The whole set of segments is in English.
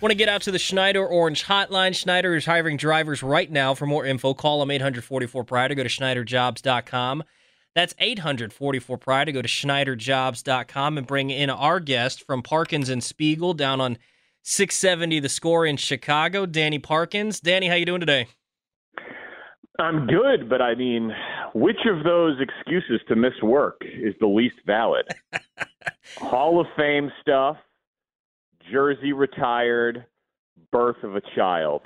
Want to get out to the Schneider Orange Hotline? Schneider is hiring drivers right now. For more info, call them 844 Pride or go to SchneiderJobs.com. That's 844 Pride or go to SchneiderJobs.com and bring in our guest from Parkins and Spiegel down on 670 The Score in Chicago, Danny Parkins. Danny, how you doing today? I'm good, but I mean, which of those excuses to miss work is the least valid? Hall of Fame stuff, Jersey retired, birth of a child.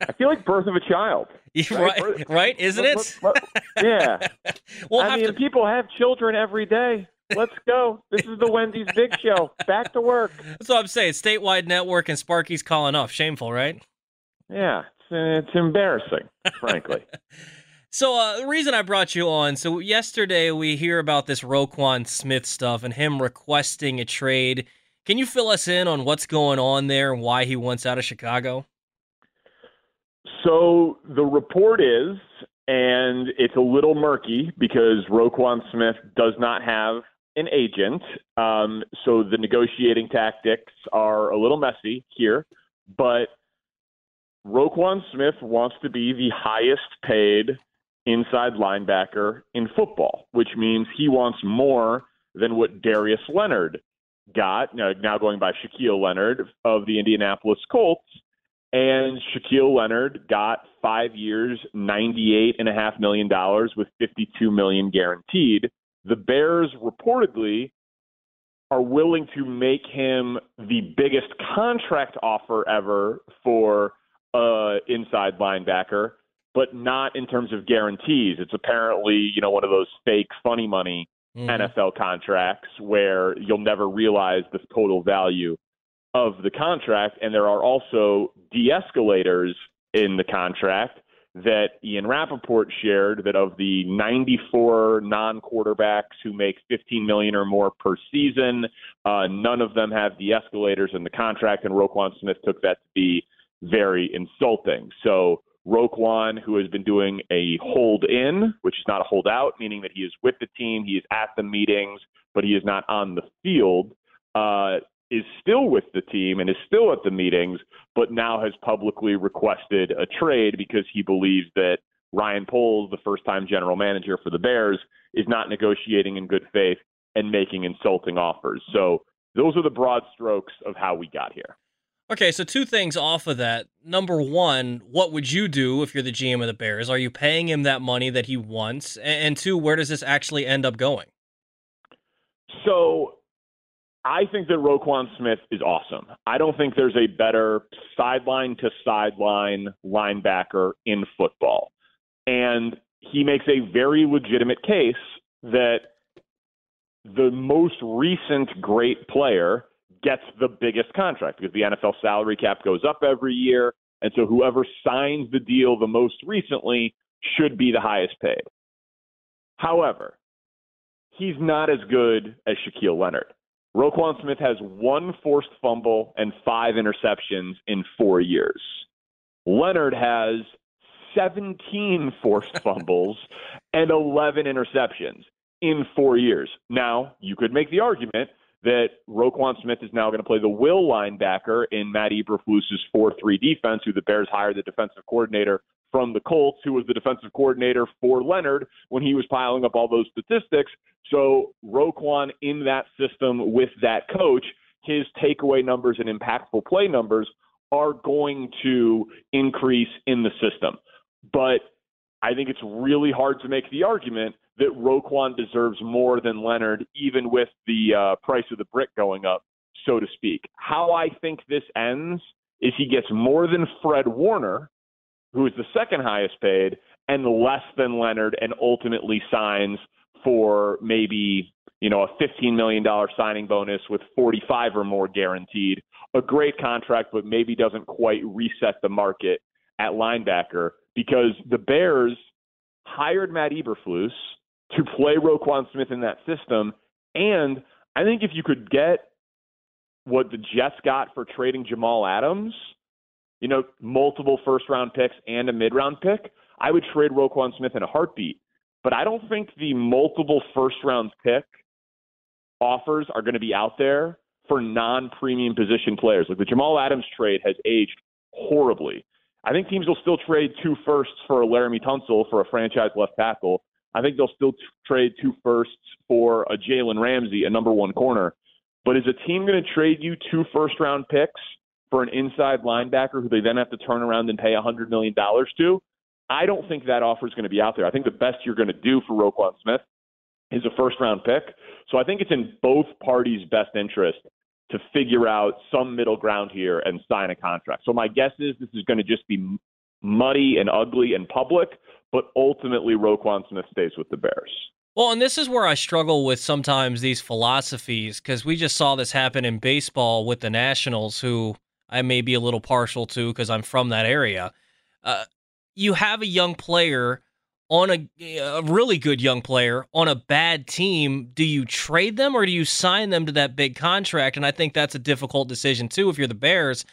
I feel like birth of a child. right, right, isn't it? yeah. we'll I mean, to people have children every day. Let's go. This is the Wendy's Big Show. Back to work. That's what I'm saying. Statewide network and Sparky's calling off. Shameful, right? Yeah, it's, it's embarrassing, frankly. So uh, the reason I brought you on, so yesterday we hear about this Roquan Smith stuff and him requesting a trade. Can you fill us in on what's going on there and why he wants out of Chicago? So the report is, and it's a little murky because Roquan Smith does not have an agent. Um, so the negotiating tactics are a little messy here, but Roquan Smith wants to be the highest paid inside linebacker in football, which means he wants more than what Darius Leonard got, now going by Shaquille Leonard of the Indianapolis Colts. And Shaquille Leonard got five years, ninety-eight and a half million dollars with fifty-two million guaranteed. The Bears reportedly are willing to make him the biggest contract offer ever for uh, inside linebacker, but not in terms of guarantees. It's apparently you know one of those fake funny money Mhm. NFL contracts where you'll never realize the total value of the contract. And there are also de escalators in the contract that Ian Rapoport shared that of the 94 non quarterbacks who make 15 million or more per season, uh, none of them have de escalators in the contract. And Roquan Smith took that to be very insulting. So Roquan, who has been doing a hold in, which is not a hold out, meaning that he is with the team, he is at the meetings, but he is not on the field, uh, is still with the team and is still at the meetings, but now has publicly requested a trade because he believes that Ryan Poles, the first time general manager for the Bears, is not negotiating in good faith and making insulting offers. So those are the broad strokes of how we got here. Okay, so two things off of that. Number one, what would you do if you're the GM of the Bears? Are you paying him that money that he wants? And two, where does this actually end up going? So I think that Roquan Smith is awesome. I don't think there's a better sideline to sideline linebacker in football. And he makes a very legitimate case that the most recent great player gets the biggest contract because the NFL salary cap goes up every year. And so whoever signs the deal the most recently should be the highest paid. However, he's not as good as Shaquille Leonard. Roquan Smith has one forced fumble and five interceptions in four years. Leonard has 17 forced fumbles and 11 interceptions in four years. Now, you could make the argument that Roquan Smith is now going to play the will linebacker in Matt Eberflus's 4-3 defense, who the Bears hired the defensive coordinator from the Colts, who was the defensive coordinator for Leonard when he was piling up all those statistics. So Roquan in that system with that coach, his takeaway numbers and impactful play numbers are going to increase in the system. But I think it's really hard to make the argument that Roquan deserves more than Leonard, even with the uh, price of the brick going up, so to speak. How I think this ends is he gets more than Fred Warner, who is the second highest paid, and less than Leonard, and ultimately signs for maybe you know a $15 million signing bonus with 45 or more guaranteed. A great contract, but maybe doesn't quite reset the market at linebacker because the Bears hired Matt Eberflus to play Roquan Smith in that system. And I think if you could get what the Jets got for trading Jamal Adams, you know, multiple first round picks and a mid round pick, I would trade Roquan Smith in a heartbeat. But I don't think the multiple first round pick offers are going to be out there for non premium position players. Like the Jamal Adams trade has aged horribly. I think teams will still trade two firsts for a Laremy Tunsil for a franchise left tackle. I think they'll still t- trade two firsts for a Jalen Ramsey, a number one corner. But is a team going to trade you two first round picks for an inside linebacker who they then have to turn around and pay $100 million to? I don't think that offer is going to be out there. I think the best you're going to do for Roquan Smith is a first round pick. So I think it's in both parties' best interest to figure out some middle ground here and sign a contract. So my guess is this is going to just be muddy and ugly and public, but ultimately Roquan Smith stays with the Bears. Well, and this is where I struggle with sometimes these philosophies because we just saw this happen in baseball with the Nationals, who I may be a little partial to because I'm from that area. Uh, you have a young player on a, a really good young player on a bad team, do you trade them or do you sign them to that big contract? And I think that's a difficult decision too. If you're the Bears,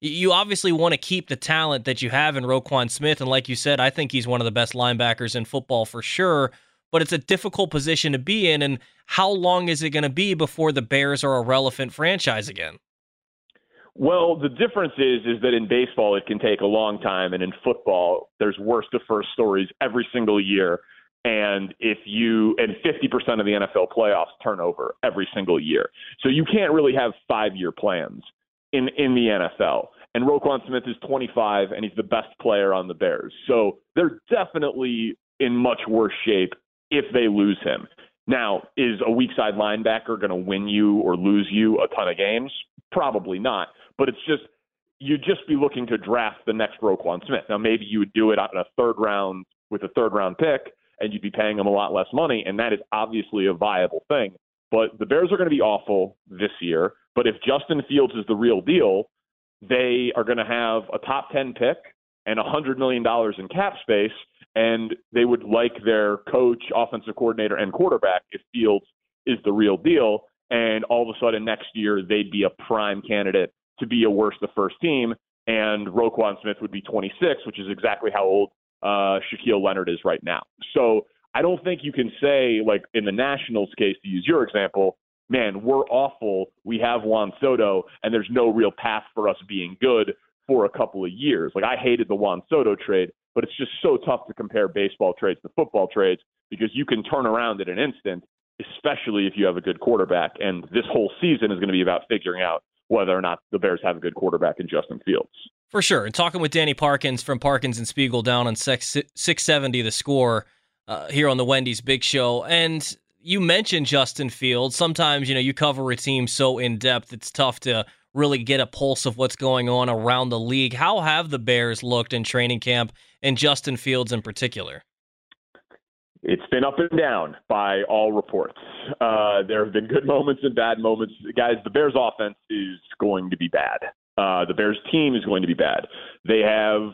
you obviously want to keep the talent that you have in Roquan Smith, and like you said, I think he's one of the best linebackers in football for sure. But it's a difficult position to be in, and how long is it going to be before the Bears are a relevant franchise again? Well, the difference is is that in baseball it can take a long time, and in football there's worst to first stories every single year. And if you and 50% of the NFL playoffs turn over every single year, so you can't really have five year plans in in the NFL. And Roquan Smith is 25, and he's the best player on the Bears. So they're definitely in much worse shape if they lose him. Now, is a weak side linebacker going to win you or lose you a ton of games? Probably not. But it's just you'd just be looking to draft the next Roquan Smith. Now maybe you would do it on a third round with a third round pick and you'd be paying him a lot less money, and that is obviously a viable thing. But the Bears are going to be awful this year. But if Justin Fields is the real deal, they are going to have a top 10 pick and $100 million in cap space, and they would like their coach, offensive coordinator, and quarterback if Fields is the real deal. And all of a sudden next year, they'd be a prime candidate to be a worse the first team, and Roquan Smith would be 26, which is exactly how old uh, Shaquille Leonard is right now. So I don't think you can say, like in the Nationals case, to use your example, man, we're awful. We have Juan Soto, and there's no real path for us being good for a couple of years. Like I hated the Juan Soto trade, but it's just so tough to compare baseball trades to football trades because you can turn around in an instant, especially if you have a good quarterback. And this whole season is going to be about figuring out whether or not the Bears have a good quarterback in Justin Fields. For sure. And talking with Danny Parkins from Parkins and Spiegel down on 670 the score uh, here on the Wendy's Big Show. And you mentioned Justin Fields. Sometimes, you know, you cover a team so in depth, it's tough to really get a pulse of what's going on around the league. How have the Bears looked in training camp and Justin Fields in particular? It's been up and down by all reports. Uh, there have been good moments and bad moments. Guys, the Bears' offense is going to be bad. Uh, the Bears' team is going to be bad. They have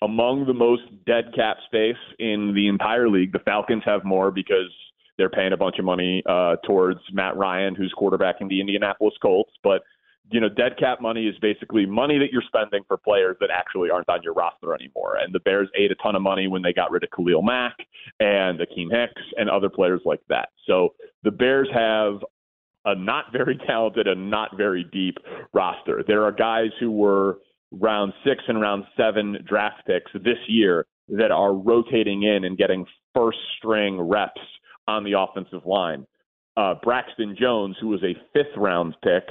among the most dead cap space in the entire league. The Falcons have more because they're paying a bunch of money uh, towards Matt Ryan, who's quarterbacking the Indianapolis Colts. But you know, dead cap money is basically money that you're spending for players that actually aren't on your roster anymore. And the Bears ate a ton of money when they got rid of Khalil Mack and Akiem Hicks and other players like that. So the Bears have a not very talented and not very deep roster. There are guys who were round six and round seven draft picks this year that are rotating in and getting first string reps on the offensive line. Uh, Braxton Jones, who was a fifth round pick,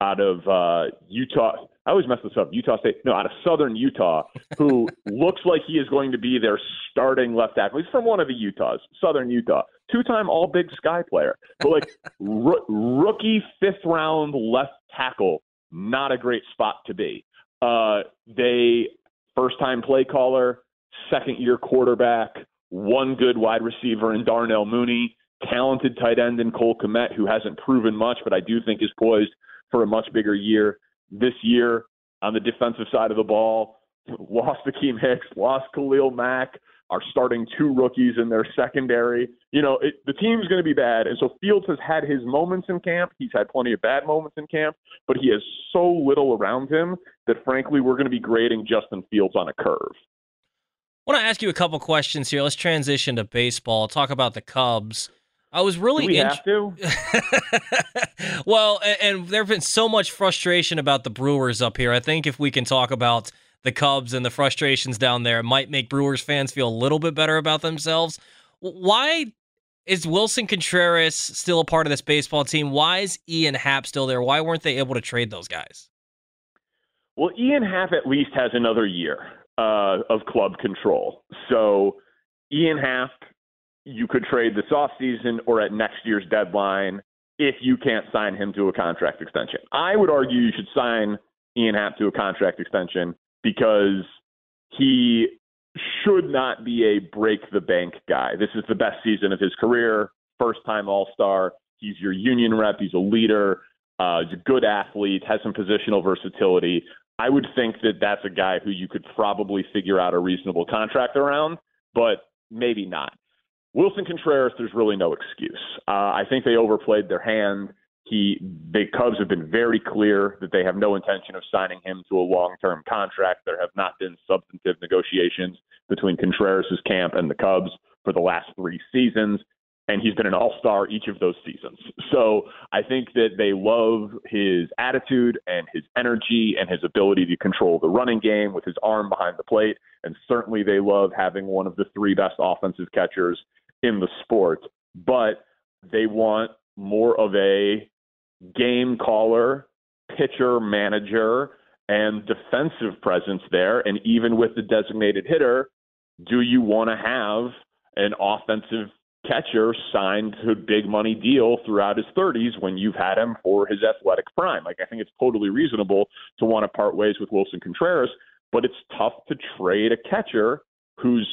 out of uh, Utah I always mess this up. Utah State, no, out of Southern Utah, who looks like he is going to be their starting left tackle. He's from one of the Utahs, Southern Utah, two-time All Big Sky player, but like r- rookie fifth round left tackle, not a great spot to be. Uh, they first-time play caller, second-year quarterback, one good wide receiver in Darnell Mooney, talented tight end in Cole Kmet, who hasn't proven much, but I do think is poised for a much bigger year this year on the defensive side of the ball. Lost Akiem Hicks, lost Khalil Mack, are starting two rookies in their secondary. You know, it, the team's going to be bad. And so Fields has had his moments in camp. He's had plenty of bad moments in camp, but he has so little around him that, frankly, we're going to be grading Justin Fields on a curve. I want to ask you a couple questions here. Let's transition to baseball. Talk about the Cubs. I was really. Do we int- have to. well, and, and there's been so much frustration about the Brewers up here. I think if we can talk about the Cubs and the frustrations down there, it might make Brewers fans feel a little bit better about themselves. Why is Willson Contreras still a part of this baseball team? Why is Ian Happ still there? Why weren't they able to trade those guys? Well, Ian Happ at least has another year uh, of club control. So Ian Happ you could trade this offseason or at next year's deadline if you can't sign him to a contract extension. I would argue you should sign Ian Happ to a contract extension because he should not be a break the bank guy. This is the best season of his career, first time All Star. He's your union rep, he's a leader, uh, he's a good athlete, has some positional versatility. I would think that that's a guy who you could probably figure out a reasonable contract around, but maybe not. Willson Contreras, there's really no excuse. Uh, I think they overplayed their hand. He, the Cubs have been very clear that they have no intention of signing him to a long-term contract. There have not been substantive negotiations between Contreras' camp and the Cubs for the last three seasons, and he's been an all-star each of those seasons. So I think that they love his attitude and his energy and his ability to control the running game with his arm behind the plate, and certainly they love having one of the three best offensive catchers in the sport, but they want more of a game caller, pitcher, manager, and defensive presence there. And even with the designated hitter, do you want to have an offensive catcher signed to a big money deal throughout his 30s when you've had him for his athletic prime? Like, I think it's totally reasonable to want to part ways with Willson Contreras, but it's tough to trade a catcher whose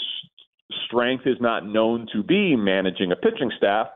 strength is not known to be managing a pitching staff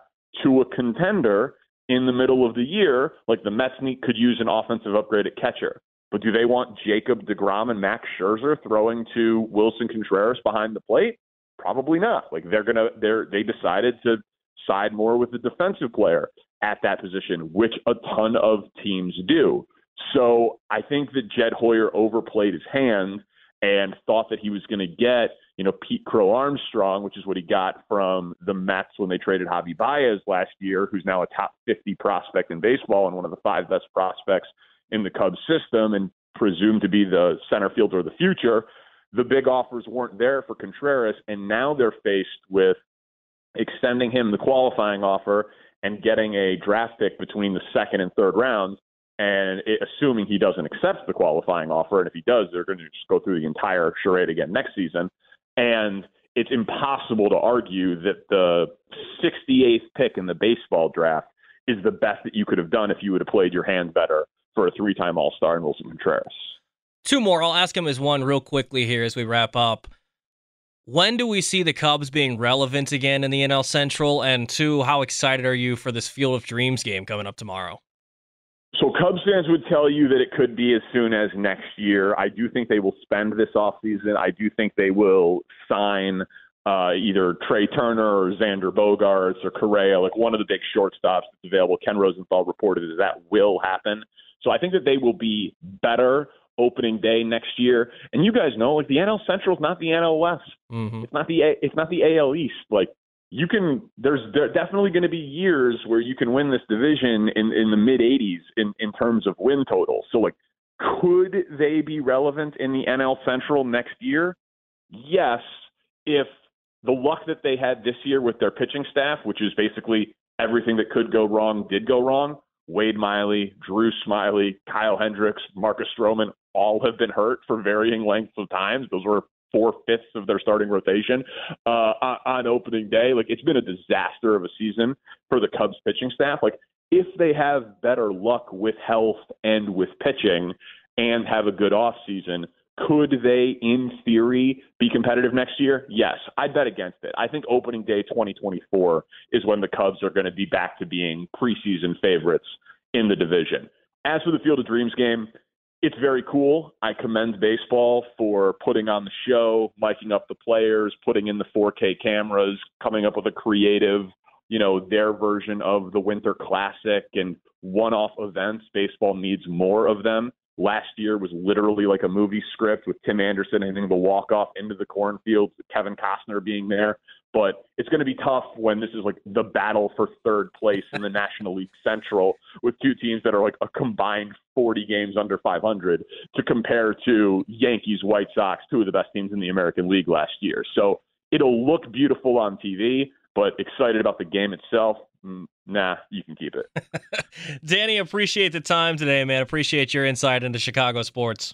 to a contender in the middle of the year, like the Mets need, could use an offensive upgrade at catcher. But do they want Jacob DeGrom and Max Scherzer throwing to Willson Contreras behind the plate? Probably not. Like they're gonna they're they decided to side more with the defensive player at that position, which a ton of teams do. So I think that Jed Hoyer overplayed his hand and thought that he was going to get you know, Pete Crow Armstrong, which is what he got from the Mets when they traded Javi Baez last year, who's now a top 50 prospect in baseball and one of the five best prospects in the Cubs system and presumed to be the center fielder of the future. The big offers weren't there for Contreras, and now they're faced with extending him the qualifying offer and getting a draft pick between the second and third rounds. And it, assuming he doesn't accept the qualifying offer, and if he does, they're going to just go through the entire charade again next season. And it's impossible to argue that the 68th pick in the baseball draft is the best that you could have done if you would have played your hand better for a three time All Star in Willson Contreras. Two more. I'll ask him as one real quickly here as we wrap up. When do we see the Cubs being relevant again in the NL Central? And two, how excited are you for this Field of Dreams game coming up tomorrow? So Cubs fans would tell you that it could be as soon as next year. I do think they will spend this offseason. I do think they will sign uh, either Trea Turner or Xander Bogaerts or Correa, like one of the big shortstops that's available. Ken Rosenthal reported that that will happen. So I think that they will be better opening day next year. And you guys know, like the NL Central is not the NL West. Mm-hmm. It's not the A- it's not the AL East. Like you can there's there definitely going to be years where you can win this division in in the mid 80s in in terms of win total. So like could they be relevant in the NL Central next year? Yes, if the luck that they had this year with their pitching staff, which is basically everything that could go wrong did go wrong, Wade Miley, Drew Smyly, Kyle Hendricks, Marcus Stroman all have been hurt for varying lengths of times. Those were four fifths of their starting rotation uh, on opening day. Like it's been a disaster of a season for the Cubs pitching staff. Like if they have better luck with health and with pitching and have a good off season, could they, in theory, be competitive next year? Yes, I'd bet against it. I think opening day 2024 is when the Cubs are going to be back to being preseason favorites in the division. As for the Field of Dreams game, it's very cool. I commend baseball for putting on the show, miking up the players, putting in the 4K cameras, coming up with a creative, you know, their version of the Winter Classic and one-off events. Baseball needs more of them. Last year was literally like a movie script with Tim Anderson hitting the walk-off into the cornfield, Kevin Costner being there but it's going to be tough when this is like the battle for third place in the National League Central with two teams that are like a combined 40 games under 500 to compare to Yankees, White Sox, two of the best teams in the American League last year. So it'll look beautiful on TV, but excited about the game itself. Mm, nah, you can keep it. Danny, appreciate the time today, man. Appreciate your insight into Chicago sports.